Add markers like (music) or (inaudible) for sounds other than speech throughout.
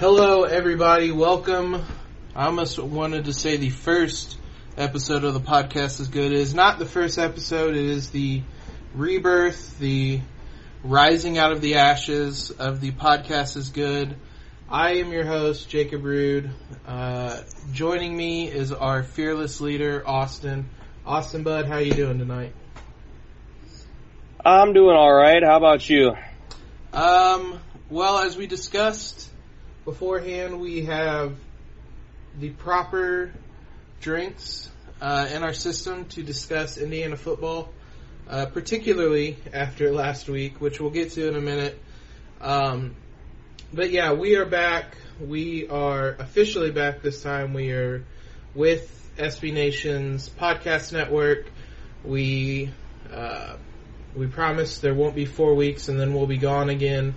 Hello, everybody. Welcome. I almost wanted to say the first episode of the podcast is good. It is not the first episode. It is the rebirth, the rising out of the ashes of the podcast is good. I am your host, Jacob Rude. Uh, joining me is our fearless leader, Auston. Auston Bud, how you doing tonight? I'm doing all right. How about you? Um, well, as we discussed beforehand, we have the proper drinks uh, in our system to discuss Indiana football, uh, particularly after last week, which we'll get to in a minute. Um, but yeah, we are back. We are officially back this time. We are with SB Nation's podcast network. We uh, we promise there won't be four weeks and then we'll be gone again.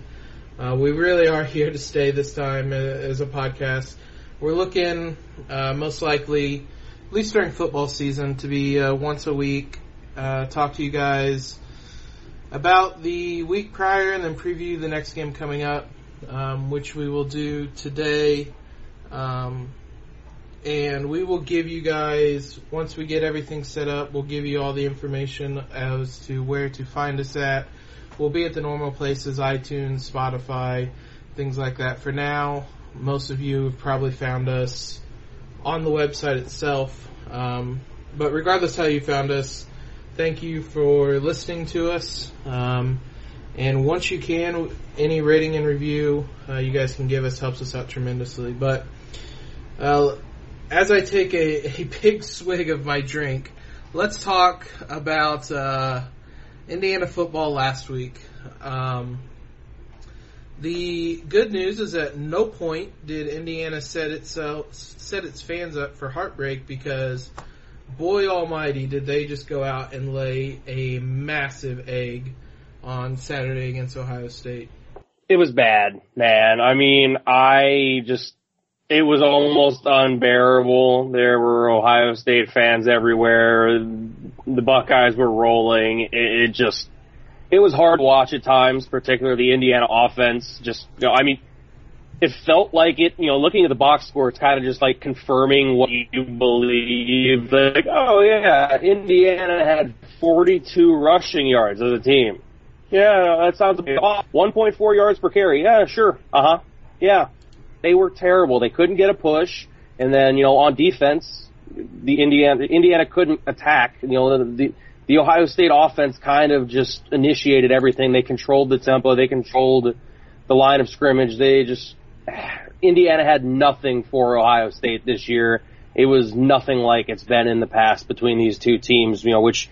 Uh, we really are here to stay this time as a podcast. We're looking uh, most likely, at least during football season, to be uh, once a week. Uh, talk to you guys about the week prior and then preview the next game coming up um, which we will do today. Um, and we will give you guys, once we get everything set up, we'll give you all the information as to where to find us at. We'll be at the normal places, iTunes, Spotify, things like that. For now, most of you have probably found us on the website itself. Um, but regardless how you found us, thank you for listening to us. Um, and once you can, any rating and review uh, you guys can give us helps us out tremendously. But uh, as I take a, (laughs) a big swig of my drink, let's talk about uh, Indiana football last week. Um, the good news is at no point did Indiana set itself set its fans up for heartbreak because boy almighty did they just go out and lay a massive egg on Saturday against Ohio State? It was bad, man. I mean, I just, it was almost unbearable. There were Ohio State fans everywhere. The Buckeyes were rolling. It, it just, it was hard to watch at times, particularly the Indiana offense. Just, you know, I mean, it felt like it, you know, looking at the box score, it's kind of just like confirming what you believe. Like, oh yeah, Indiana had 42 rushing yards as a team. Yeah, that sounds about 1.4 yards per carry. Yeah, sure. Uh huh. Yeah. They were terrible. They couldn't get a push. And then, you know, on defense, the Indiana, Indiana couldn't attack. You know, the, the Ohio State offense kind of just initiated everything. They controlled the tempo. They controlled the line of scrimmage. They just, (sighs) Indiana had nothing for Ohio State this year. It was nothing like it's been in the past between these two teams, you know, which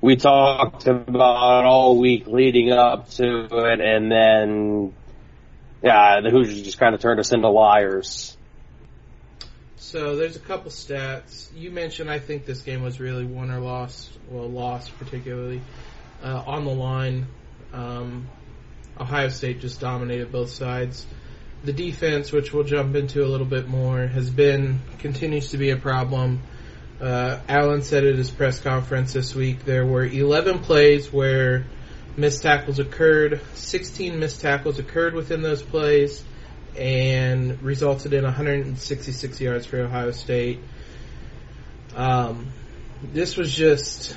we talked about all week leading up to it, and then yeah, the Hoosiers just kind of turned us into liars. So there's a couple stats. You mentioned I think this game was really won or lost. Well, lost particularly uh, on the line. Um, Ohio State just dominated both sides. The defense, which we'll jump into a little bit more, has been continues to be a problem. Uh, Allen said at his press conference this week there were 11 plays where missed tackles occurred. 16 missed tackles occurred within those plays and resulted in 166 yards for Ohio State. Um, this was just.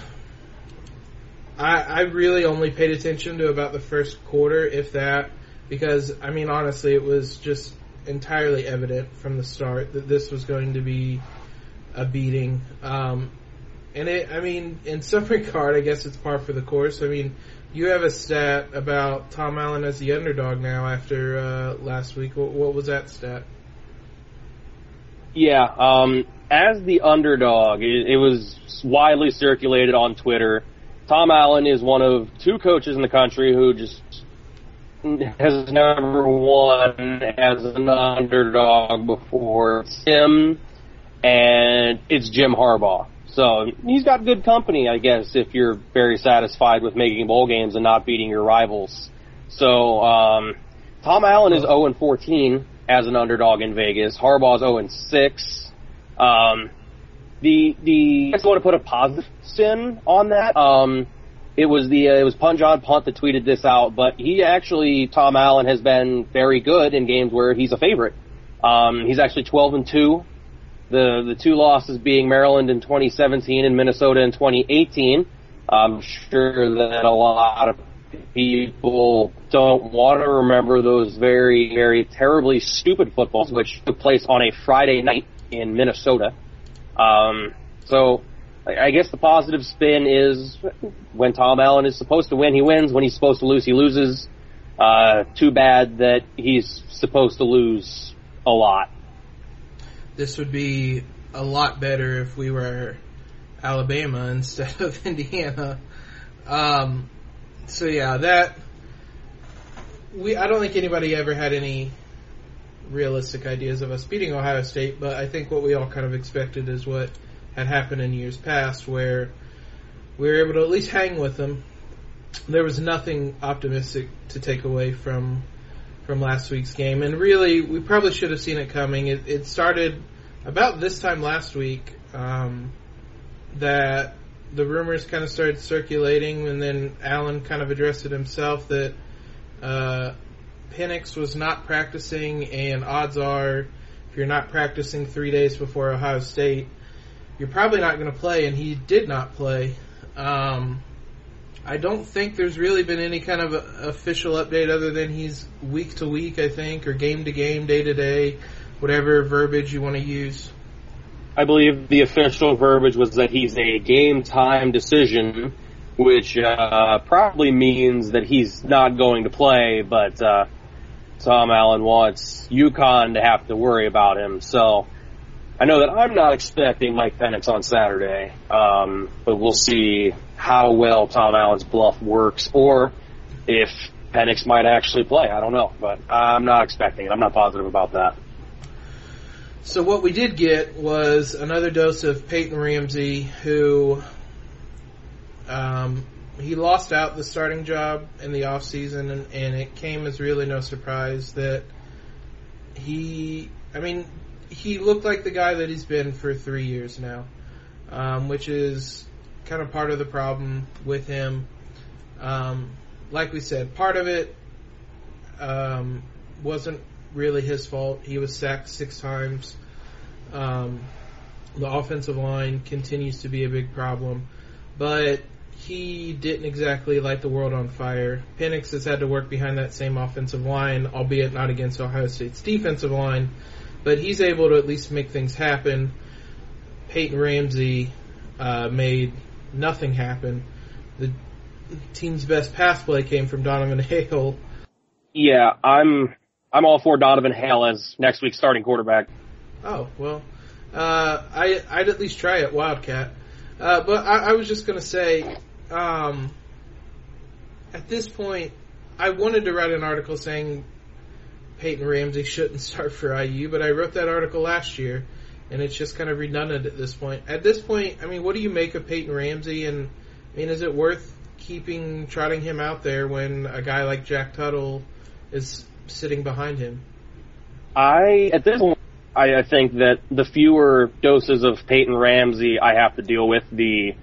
I, I really only paid attention to about the first quarter, if that, because, I mean, honestly, it was just entirely evident from the start that this was going to be a beating. Um, and it, I mean, in some (laughs) regard, I guess it's par for the course. I mean, you have a stat about Tom Allen as the underdog now after uh, last week. What, what, was that stat? Yeah, um, as the underdog, it, it was widely circulated on Twitter. Tom Allen is one of two coaches in the country who just has never won as an underdog before. It's him and it's Jim Harbaugh. So he's got good company, I guess, if you're very satisfied with making bowl games and not beating your rivals. So um, Tom Allen is 0 and 14 as an underdog in Vegas. Harbaugh's 0 and 6. Um, the the I just want to put a positive spin on that. Um, it was the uh, it was Punjon Punt that tweeted this out, but he actually Tom Allen has been very good in games where he's a favorite. Um, he's actually 12 and two. The the two losses being Maryland in 2017 and Minnesota in 2018. I'm sure that a lot of people don't want to remember those very very terribly stupid footballs which took place on a Friday night in Minnesota. Um, so I guess the positive spin is when Tom Allen is supposed to win, he wins. When he's supposed to lose, he loses. Uh, too bad that he's supposed to lose a lot. This would be a lot better if we were Alabama (laughs) instead of Indiana. Um, so yeah, that we I don't think anybody ever had any realistic ideas of us beating Ohio State, but I think what we all kind of expected is what had happened in years past, where we were able to at least hang with them. There was nothing optimistic to take away from from last week's game, and really, we probably should have seen it coming. It, it started about this time last week um, that the rumors kind of started circulating, and then Allen kind of addressed it himself that uh, Penix was not practicing, and odds are, if you're not practicing three days before Ohio State, you're probably not going to play, and he did not play. Um, I don't think there's really been any kind of official update other than he's week to week, I think, or game to game, day to day, whatever verbiage you want to use. I believe the official verbiage was that he's a game time decision, which uh, probably means that he's not going to play, but uh, Tom Allen wants UConn to have to worry about him. So I know that I'm not expecting Mike Penix on Saturday, um, but we'll see how well Tom Allen's bluff works, or if Penix might actually play. I don't know, but I'm not expecting it. I'm not positive about that. So what we did get was another dose of Peyton Ramsey, who um, he lost out the starting job in the off season, and, and it came as really no surprise that he. I mean, he looked like the guy that he's been for three years now, um, which is kind of part of the problem with him. Um, like we said, part of it um, wasn't really his fault. He was sacked six times. Um, the offensive line continues to be a big problem, but he didn't exactly light the world on fire. Penix has had to work behind that same offensive line, albeit not against Ohio State's defensive line, but he's able to at least make things happen. Peyton Ramsey uh, made nothing happened. The team's best pass play came from Donovan (laughs) Hale. Yeah, I'm I'm all for Donovan Hale as next week's starting quarterback. Oh well, uh, I I'd at least try it Wildcat. Uh, but I, I, was just gonna say, um, at this point, I wanted to write an article saying Peyton Ramsey shouldn't (laughs) start for IU, but I wrote that article last year, and it's just kind of redundant at this point. At this point, I mean, what do you make of Peyton Ramsey? And I mean, is it worth keeping trotting him out there when a guy like Jack Tuttle is sitting behind him. I at this point, I, I think that the fewer doses of Peyton Ramsey I have to deal with, the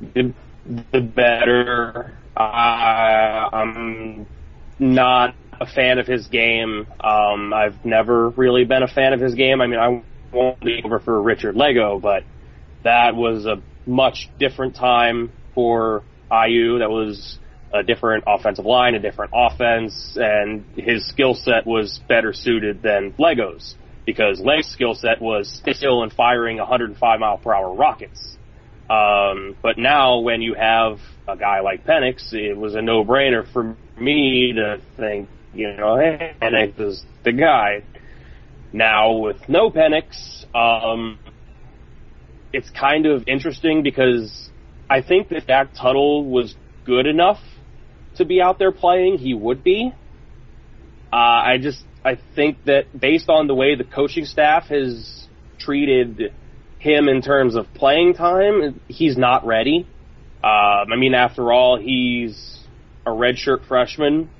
the, the better. Uh, I'm not a fan of his game. Um, I've never really been a fan of his game. I mean, I won't be over for Richard Lagow, but that was a much different time for IU. That was a different offensive line, a different offense, and his skill set was better suited than Lagow's because Lagow's skill set was still in firing 105 mile per hour rockets. Um, but now when you have a guy like Penix, it was a no brainer for me to think, you know, hey, Penix is the guy. Now with no Penix, um, it's kind of interesting because I think that Jack Tuttle was good enough to be out there playing, he would be. Uh, I just I think that based on the way the coaching staff has treated him in terms of playing time, he's not ready. Um, I mean, after all, he's a redshirt freshman,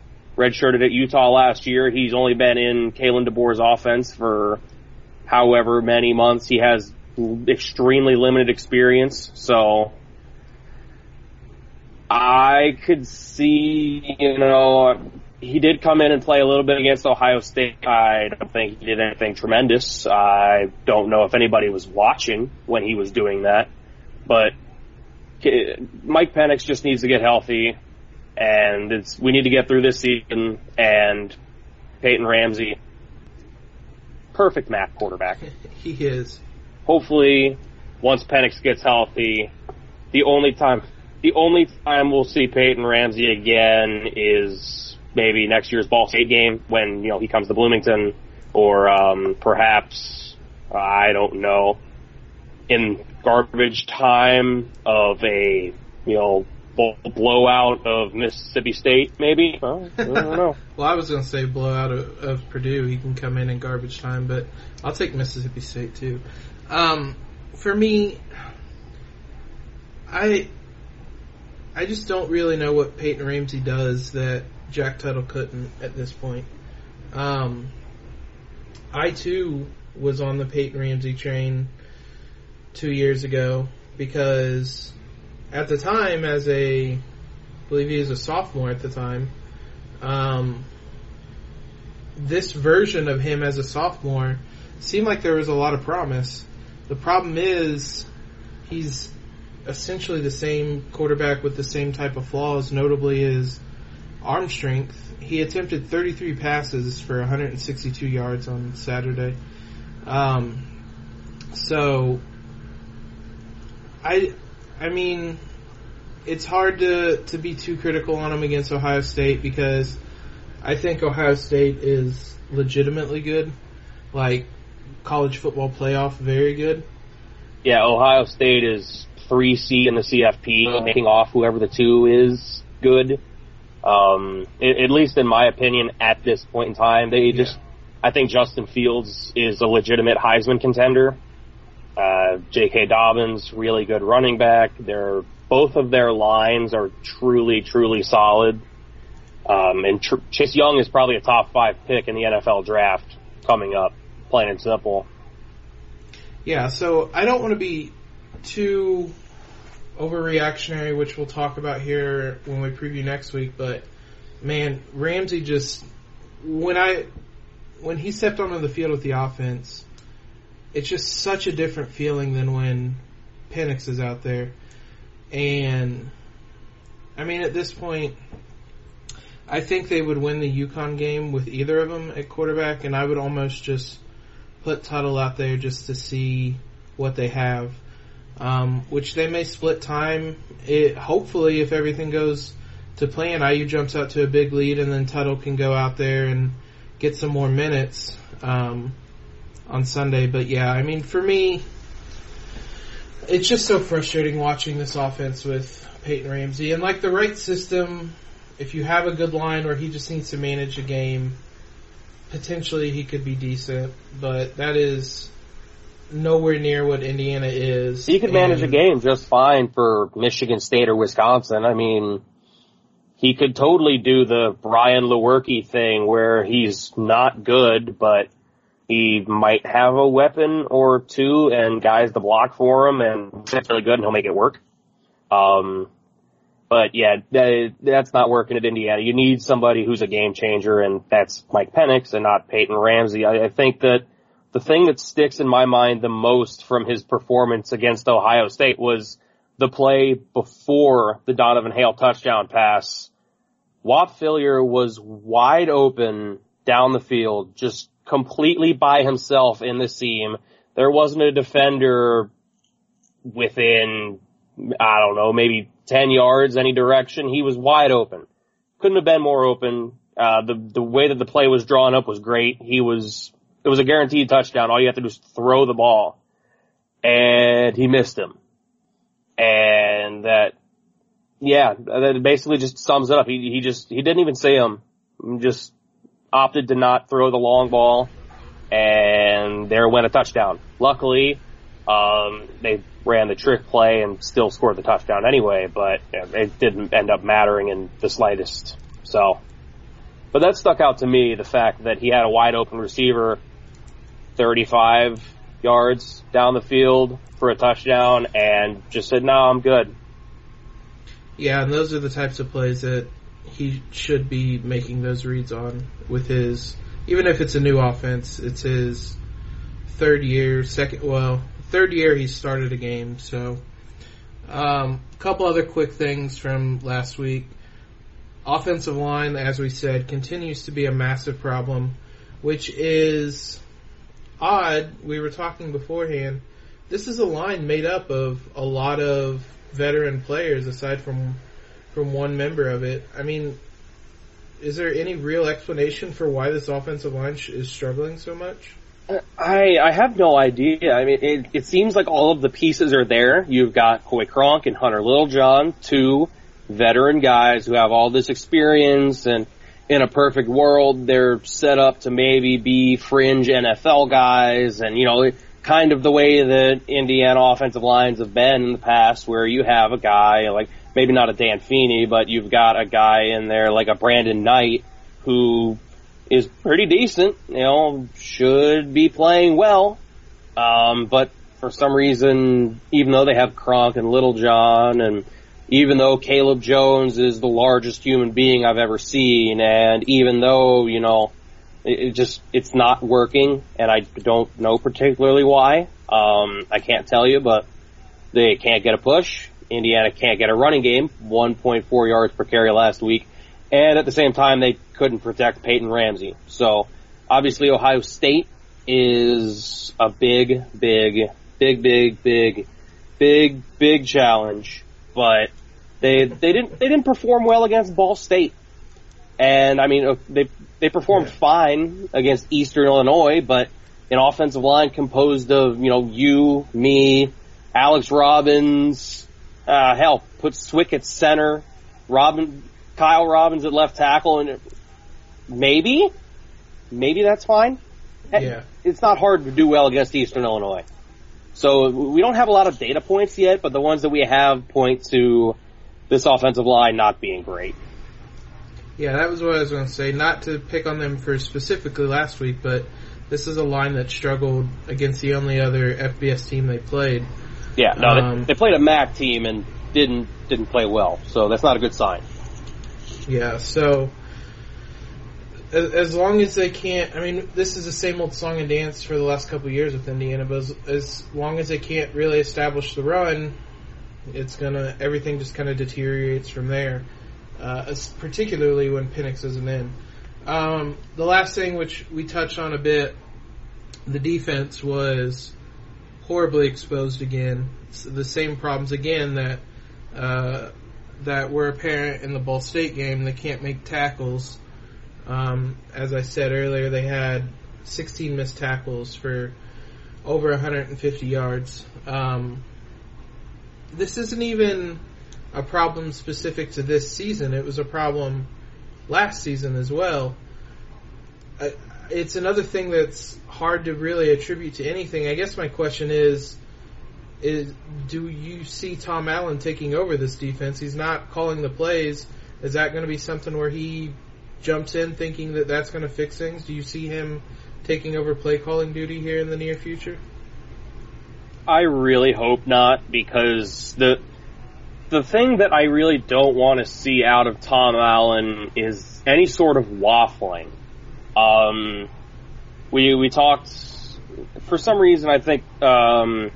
redshirted at Utah last year. He's only been in Kalen DeBoer's offense for however many months. He has extremely limited experience, so I could see, you know, he did come in and play a little bit against Ohio State. I don't think he did anything tremendous. I don't know if anybody was watching when he was doing that, but Mike Penix just needs to get healthy, and it's we need to get through this season. And Peyton Ramsey, perfect MAC quarterback. (laughs) he is. Hopefully, once Penix gets healthy, the only time the only time we'll see Peyton Ramsey again is maybe next year's Ball State game when, you know, he comes to Bloomington or, um, perhaps, I don't know, in garbage time of a, you know, blowout of Mississippi State, maybe. Well, I don't know. (laughs) well, I was going to say blowout of, of, Purdue. He can come in in garbage time, but I'll take Mississippi State too. Um, for me, I I just don't really know what Peyton Ramsey does that Jack Tuttle couldn't at this point. Um, I too was on the Peyton Ramsey train two years ago because at the time, as a, I believe he was a sophomore at the time, um, this version of him as a sophomore seemed like there was a lot of promise. The problem is he's essentially the same quarterback with the same type of flaws, notably his arm strength. He attempted 33 passes for 162 yards on Saturday. Um, so, I, I mean, it's hard to to be too critical on him against Ohio State because I think Ohio State is legitimately good, like college football playoff, very good. Yeah, Ohio State is three C in the CFP, making off whoever the two is good. Um, at least in my opinion, at this point in time, they just, yeah. I think Justin Fields is a legitimate Heisman contender. Uh, J.K. Dobbins, really good running back. They're, both of their lines are truly, truly solid. Um, and tr- Chase Young is probably a top five pick in the NFL draft coming up, plain and simple. Yeah, so I don't want to be too overreactionary, which we'll talk about here when we preview next week. But man, Ramsey just when I when he stepped onto the field with the offense, it's just such a different feeling than when Penix is out there. And I mean, at this point, I think they would win the UConn game with either of them at quarterback, and I would almost just put Tuttle out there just to see what they have um, which they may split time. It, hopefully, if everything goes to plan, IU jumps out to a big lead, and then Tuttle can go out there and get some more minutes um, on Sunday. But yeah, I mean, for me, it's just so frustrating watching this offense with Peyton Ramsey. And like the right system, if you have a good line where he just needs to manage a game, potentially he could be decent. But that is nowhere near what Indiana is. He could manage a game just fine for Michigan State or Wisconsin. I mean, he could totally do the Brian Lewerke thing where he's not good, but he might have a weapon or two and guys to block for him and that's really good and he'll make it work. Um, but yeah, that, that's not working at Indiana. You need somebody who's a game changer and that's Mike Penix and not Peyton Ramsey. I, I think that the thing that sticks in my mind the most from his performance against Ohio State was the play before the Donovan Hale touchdown pass. Whop Philyor was wide open down the field, just completely by himself in the seam. There wasn't a defender within, I don't know, maybe 10 yards any direction. He was wide open. Couldn't have been more open. Uh, the, the way that the play was drawn up was great. He was it was a guaranteed touchdown. All you have to do is throw the ball. And he missed him. And that, yeah, that basically just sums it up. He, he just, he didn't even see him. Just opted to not throw the long ball. And there went a touchdown. Luckily, um, they ran the trick play and still scored the touchdown anyway, but it didn't end up mattering in the slightest. So, but that stuck out to me, the fact that he had a wide open receiver 35 yards down the field for a touchdown and just said, no, I'm good. Yeah, and those are the types of plays that he should be making those reads on with his, even if it's a new offense, it's his third year, second, well, third year he started a game, so. Um, a couple other quick things from last week. Offensive line, as we said, continues to be a massive problem, which is odd. We were talking beforehand. This is a line made up of a lot of veteran players aside from from one member of it. I mean, is there any real explanation for why this offensive line sh- is struggling so much? I I have no idea. I mean, it, it seems like all of the pieces are there. You've got Coy Cronk and Hunter Littlejohn, two veteran guys who have all this experience, and in a perfect world, they're set up to maybe be fringe NFL guys, and you know, kind of the way that Indiana offensive lines have been in the past, where you have a guy like maybe not a Dan Feeney, but you've got a guy in there like a Brandon Knight who is pretty decent, you know, should be playing well. Um, but for some reason, even though they have Cronk and Littlejohn and even though Caleb Jones is the largest human being I've ever seen and even though, you know, it, it just, it's not working and I don't know particularly why. Um, I can't tell you, but they can't get a push. Indiana can't get a running game, 1.4 yards per carry last week. And at the same time, they couldn't protect Peyton Ramsey. So obviously Ohio State is a big, big, big, big, big, big, big challenge. But they, they didn't, they didn't perform well against Ball State. And I mean, uh, they, they performed yeah. fine against Eastern Illinois, but an offensive line composed of, you know, you, me, Alex Robbins, uh, hell, put Swick at center, Robin, Kyle Robbins at left tackle, and maybe, maybe that's fine. Yeah. It's not hard to do well against Eastern Illinois. So we don't have a lot of data points yet, but the ones that we have point to this offensive line not being great. Yeah, that was what I was going to say. Not to pick on them for specifically last week, but this is a line that struggled against the only other FBS team they played. Yeah, no, um, they, they played a MAC team and didn't didn't play well, so that's not a good sign. Yeah, so as, as long as they can't, I mean, this is the same old song and dance for the last couple years with Indiana, but as, as long as they can't really establish the run, it's gonna everything just kind of deteriorates from there. Uh, particularly when Penix isn't in. Um, the last thing which we touched on a bit, the defense was horribly exposed again. It's the same problems again that uh, that were apparent in the Ball State game. They can't make tackles. Um, as I said earlier, they had 16 missed tackles for over 150 yards. Um, this isn't even a problem specific to this season. It was a problem last season as well. Uh, it's another thing that's hard to really attribute to anything. I guess my question is, is do you see Tom Allen taking over this defense? He's not calling the plays. Is that going to be something where he jumps in thinking that that's going to fix things? Do you see him taking over play calling duty here in the near future? I really hope not because the the thing that I really don't want to see out of Tom Allen is any sort of waffling. Um, we we talked for some reason. I think um,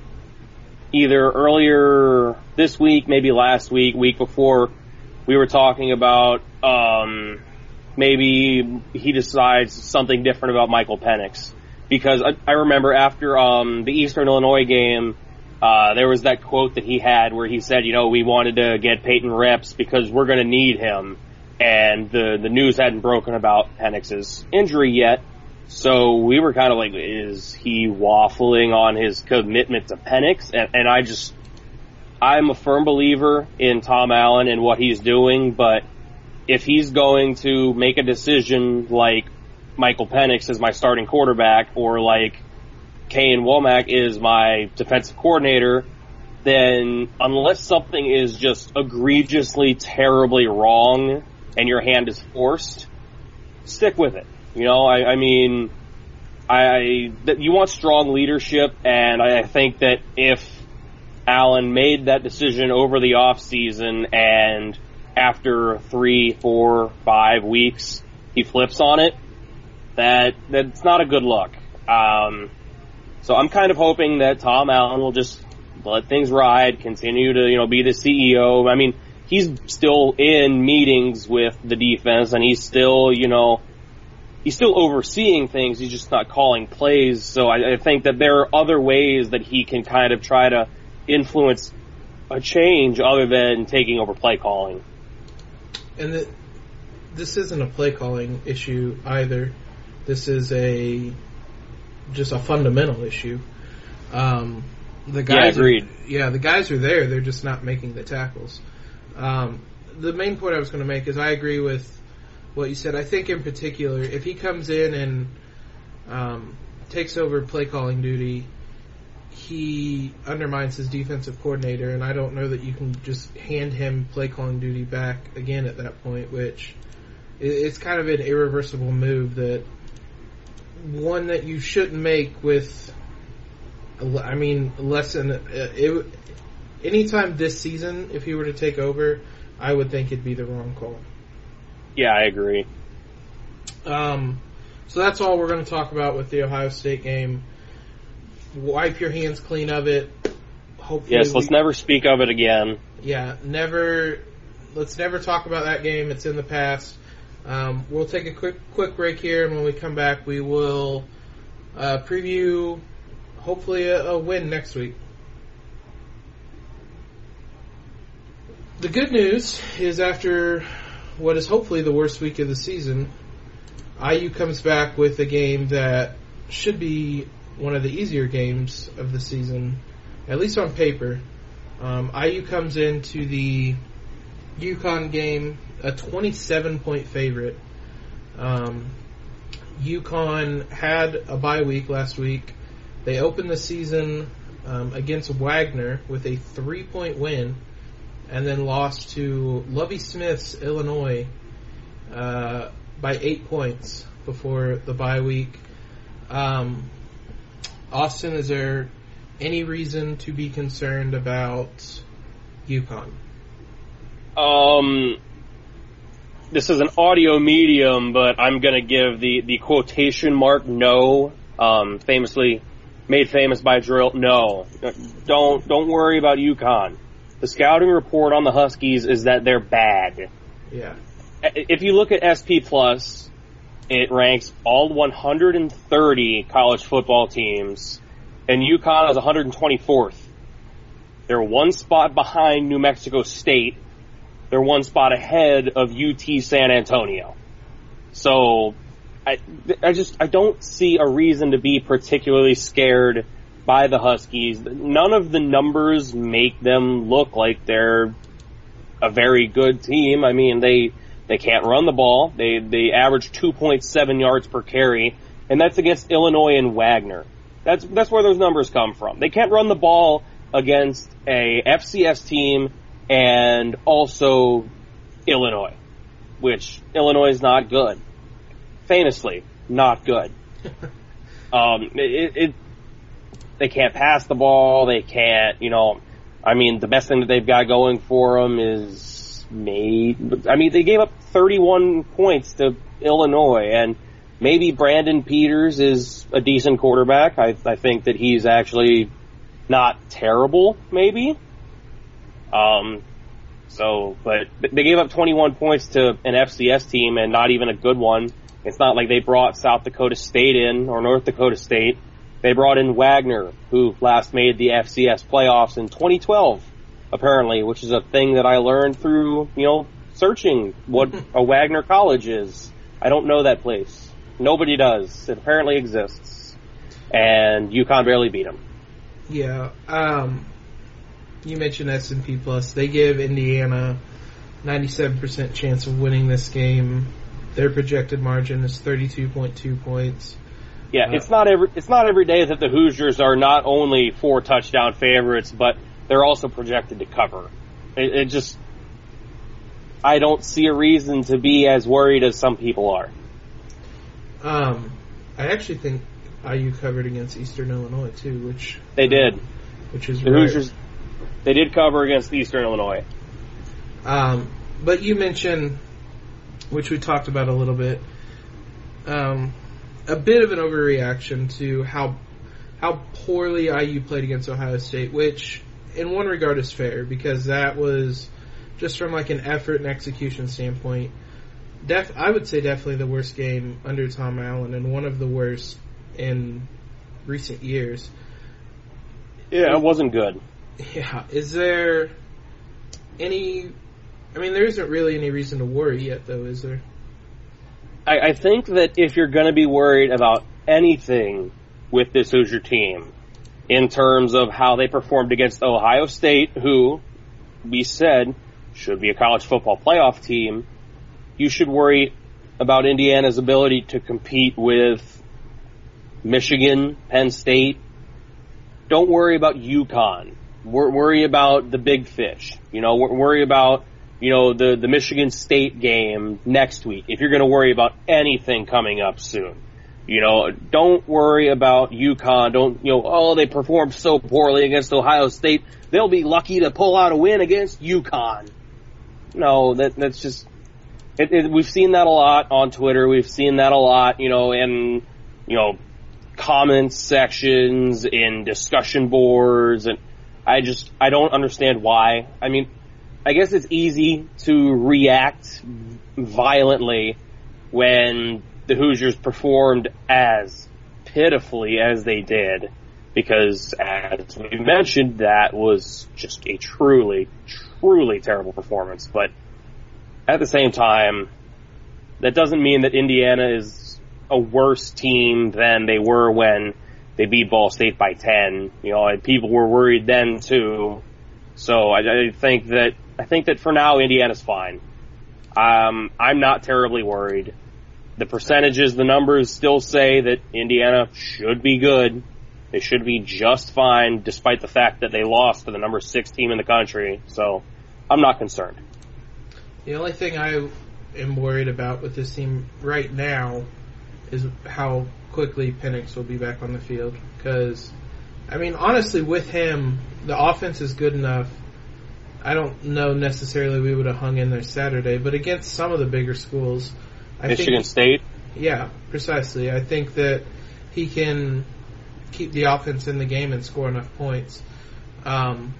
either earlier this week, maybe last week, week before, we were talking about um, maybe he decides something different about Michael Penix because I, I remember after um, the Eastern Illinois game uh, there was that quote that he had where he said, you know, we wanted to get Peyton reps because we're going to need him. And the, the news hadn't broken about Penix's injury yet. So we were kind of like, is he waffling on his commitment to Penix? And, and I just, I'm a firm believer in Tom Allen and what he's doing, but if he's going to make a decision like Michael Penix is my starting quarterback or like Kane Wommack is my defensive coordinator, then unless something is just egregiously terribly wrong and your hand is forced, stick with it. You know, I, I mean, I, that you want strong leadership, and I think that if Allen made that decision over the off season and after three, four, five weeks, he flips on it. That that's not a good look. Um, so I'm kind of hoping that Tom Allen will just let things ride, continue to you know be the CEO. I mean, he's still in meetings with the defense, and he's still you know he's still overseeing things. He's just not calling plays. So I, I think that there are other ways that he can kind of try to influence a change other than taking over play calling. And the, this isn't a play calling issue either. This is a just a fundamental issue. Um, the guys, yeah, agreed. Are, yeah, the guys are there. They're just not making the tackles. Um, the main point I was going to make is I agree with what you said. I think in particular, if he comes in and um, takes over play calling duty, he undermines his defensive coordinator, and I don't know that you can just hand him play calling duty back again at that point, which it's kind of an irreversible move that one that you shouldn't make with. I mean, less than uh, it. Anytime this season, if he were to take over, I would think it'd be the wrong call. Yeah, I agree. Um, so that's all we're going to talk about with the Ohio State game. Wipe your hands clean of it. Hopefully, yes. Let's we, never speak of it again. Yeah, never. Let's never talk about that game. It's in the past. Um, we'll take a quick quick break here, and when we come back, we will uh, preview hopefully a, a win next week. The good news is after what is hopefully the worst week of the season, IU comes back with a game that should be one of the easier games of the season, at least on paper. Um, IU comes into the UConn game a 27 point favorite. Um, UConn had a bye week last week. They opened the season um, against Wagner with a three point win and then lost to Lovie Smith's Illinois uh, by eight points before the bye week. Um, Auston, is there any reason to be concerned about UConn? Um, this is an audio medium, but I'm going to give the, the quotation mark no, um, famously made famous by dril. No, don't don't worry about UConn. The scouting report on the Huskies is that they're bad. Yeah. If you look at SP Plus, it ranks all 130 college football teams, and UConn is 124th. They're one spot behind New Mexico State. They're one spot ahead of UT San Antonio. So, I, I just, I don't see a reason to be particularly scared by the Huskies. None of the numbers make them look like they're a very good team. I mean, they they can't run the ball. They they average 2.7 yards per carry, and that's against Illinois and Wagner. That's that's where those numbers come from. They can't run the ball against a FCS team and also Illinois, which Illinois is not good. Famously, not good. (laughs) um, it, it they can't pass the ball. They can't, you know, I mean, the best thing that they've got going for them is made. I mean, they gave up 31 points to Illinois, and maybe Brandon Peters is a decent quarterback. I, I think that he's actually not terrible, maybe. Um, so, but they gave up 21 points to an FCS team and not even a good one. It's not like they brought South Dakota State in or North Dakota State they brought in Wagner, who last made the FCS playoffs in 2012, apparently, which is a thing that I learned through, you know, searching what a (laughs) Wagner college is. I don't know that place. Nobody does. It apparently exists. And UConn barely beat them. Yeah. Um, you mentioned S&P Plus. They give Indiana 97% chance of winning this game. Their projected margin is 32.2 points. Yeah, it's not every it's not every day that the Hoosiers are not only four touchdown favorites, but they're also projected to cover. It, it just I don't see a reason to be as worried as some people are. Um, I actually think IU covered against Eastern Illinois too, which they did. Which is the Hoosiers. They did cover against Eastern Illinois. Um, but you mentioned, which we talked about a little bit, um, a bit of an overreaction to how how poorly IU played against Ohio State, which in one regard is fair because that was just from like an effort and execution standpoint. Def, I would say definitely the worst game under Tom Allen and one of the worst in recent years. Yeah, it wasn't good. Yeah, is there any? I mean, there isn't really any reason to worry yet, though, is there? I, I think that if you're going to be worried about anything with this Hoosier team, in terms of how they performed against Ohio State, who we said should be a college football playoff team, you should worry about Indiana's ability to compete with Michigan, Penn State. Don't worry about UConn. Worry about the big fish. You know, worry about you know, the, the Michigan State game next week, if you're going to worry about anything coming up soon. You know, don't worry about UConn. Don't, you know, oh, they performed so poorly against Ohio State. They'll be lucky to pull out a win against UConn. No, that, that's just, it, it, we've seen that a lot on Twitter. We've seen that a lot, you know, in, you know, comments sections, in discussion boards, and I just, I don't understand why. I mean, I guess it's easy to react violently when the Hoosiers performed as pitifully as they did because as we mentioned that was just a truly truly terrible performance. But at the same time that doesn't mean that Indiana is a worse team than they were when they beat Ball State by 10 you know people were worried then too. So I, I think that I think that for now Indiana's fine. Um, I'm not terribly worried. The percentages, the numbers still say that Indiana should be good. They should be just fine, despite the fact that they lost to the number six team in the country. So I'm not concerned. The only thing I am worried about with this team right now is how quickly Penix will be back on the field. Because, I mean, honestly, with him, the offense is good enough I don't know necessarily we would have hung in there Saturday, but against some of the bigger schools, I Michigan think, State. Yeah, precisely. I think that he can keep the offense in the game and score enough points. Um,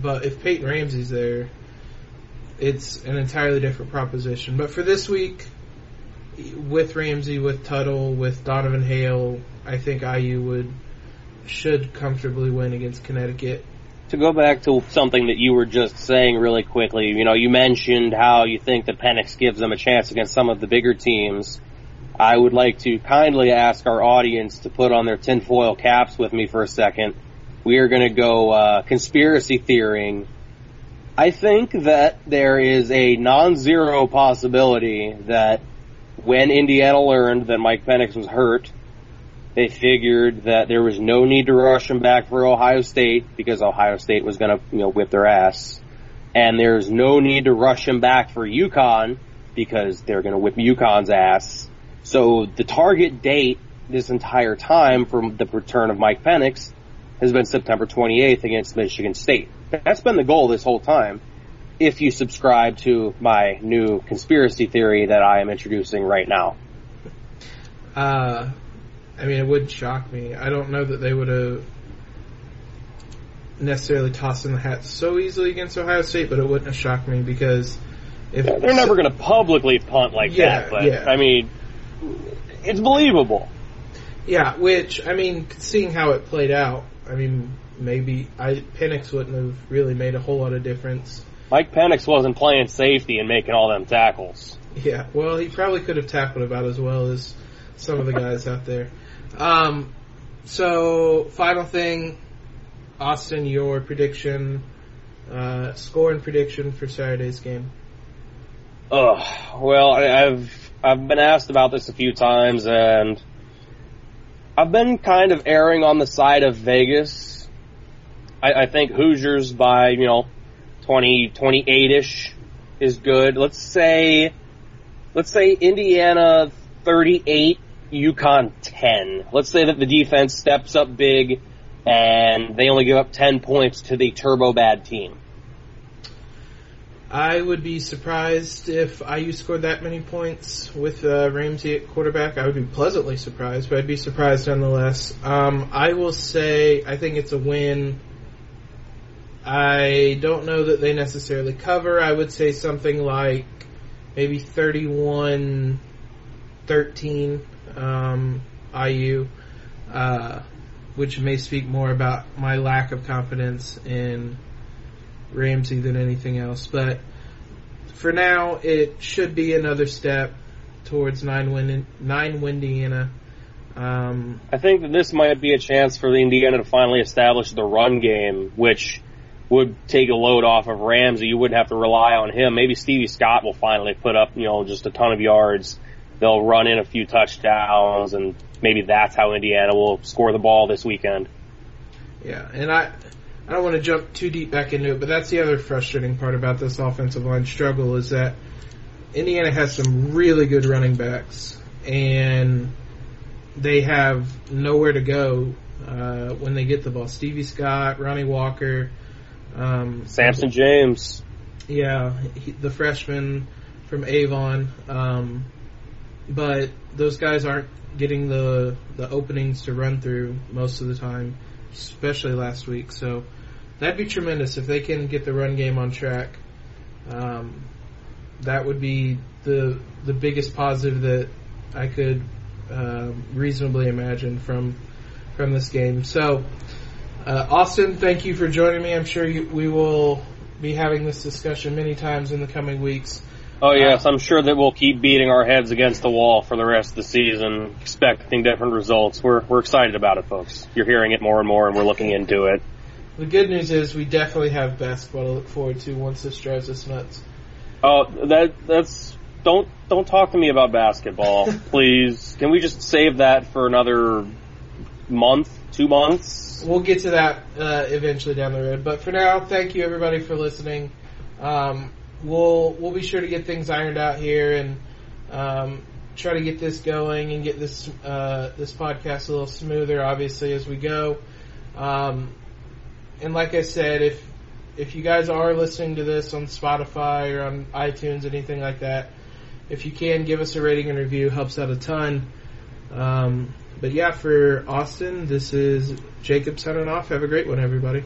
but if Peyton Ramsey's there, it's an entirely different proposition. But for this week, with Ramsey, with Tuttle, with Donovan Hale, I think IU would should comfortably win against Connecticut to go back to something that you were just saying really quickly, you know, you mentioned how you think that Penix gives them a chance against some of the bigger teams. I would like to kindly ask our audience to put on their tinfoil caps with me for a second. We are going to go uh, conspiracy theorying. I think that there is a non-zero possibility that when Indiana learned that Mike Penix was hurt, they figured that there was no need to rush him back for Ohio State because Ohio State was going to, you know, whip their ass. And there's no need to rush him back for UConn because they're going to whip UConn's ass. So the target date this entire time from the return of Mike Penix has been September 28th against Michigan State. That's been the goal this whole time. If you subscribe to my new conspiracy theory that I am introducing right now. Uh, I mean, it wouldn't shock me. I don't know that they would have necessarily tossed in the hat so easily against Ohio State, but it wouldn't have shocked me because if they're never going to publicly punt like yeah, that. But yeah. I mean, it's believable. Yeah, which I mean, seeing how it played out, I mean, maybe I Penix wouldn't have really made a whole lot of difference. Mike Penix wasn't playing safety and making all them tackles. Yeah, well, he probably could have tackled about as well as some of the guys out there. Um, so final thing, Auston, your prediction, uh, score and prediction for Saturday's game. Oh well, I, I've I've been asked about this a few times, and I've been kind of erring on the side of Vegas. I, I think Hoosiers by you know 20, 28 ish is good. Let's say, let's say Indiana 38, UConn 10. Let's say that the defense steps up big and they only give up 10 points to the turbo bad team. I would be surprised if IU scored that many points with uh, Ramsey at quarterback. I would be pleasantly surprised, but I'd be surprised nonetheless. Um, I will say I think it's a win. I don't know that they necessarily cover. I would say something like maybe 31 13 um, IU, uh, which may speak more about my lack of confidence in Ramsey than anything else. But for now, it should be another step towards nine win nine win Indiana. Um, I think that this might be a chance for the Indiana to finally establish the run game, which would take a load off of Ramsey. You wouldn't have to rely on him. Maybe Stevie Scott will finally put up, you know, just a ton of yards. They'll run in a few touchdowns, and maybe that's how Indiana will score the ball this weekend. Yeah, and I I don't want to jump too deep back into it, but that's the other frustrating part about this offensive line struggle is that Indiana has some really good running backs, and they have nowhere to go uh, when they get the ball. Stevie Scott, Ronnie Walker, um, Sampson James. Yeah, he, the freshman from Avon. Um, but those guys aren't getting the the openings to run through most of the time, especially last week. So that'd be tremendous if they can get the run game on track. Um, that would be the the biggest positive that I could uh, reasonably imagine from from this game. So, uh, Auston, thank you for joining me. I'm sure you, we will be having this discussion many times in the coming weeks. Oh yes, I'm sure that we'll keep beating our heads against the wall for the rest of the season, expecting different results. We're we're excited about it, folks. You're hearing it more and more, and we're looking into it. The good news is we definitely have basketball to look forward to once this drives us nuts. Oh, that that's don't don't talk to me about basketball, (laughs) please. Can we just save that for another month, two months? We'll get to that uh, eventually down the road. But for now, thank you everybody for listening. Um, we'll we'll be sure to get things ironed out here and um, try to get this going and get this uh, this podcast a little smoother, obviously as we go. Um, and like I said, if if you guys are listening to this on Spotify or on iTunes, anything like that, if you can give us a rating and review, helps out a ton. Um, but yeah, for Auston, this is Jacob signing off. Have a great one, everybody.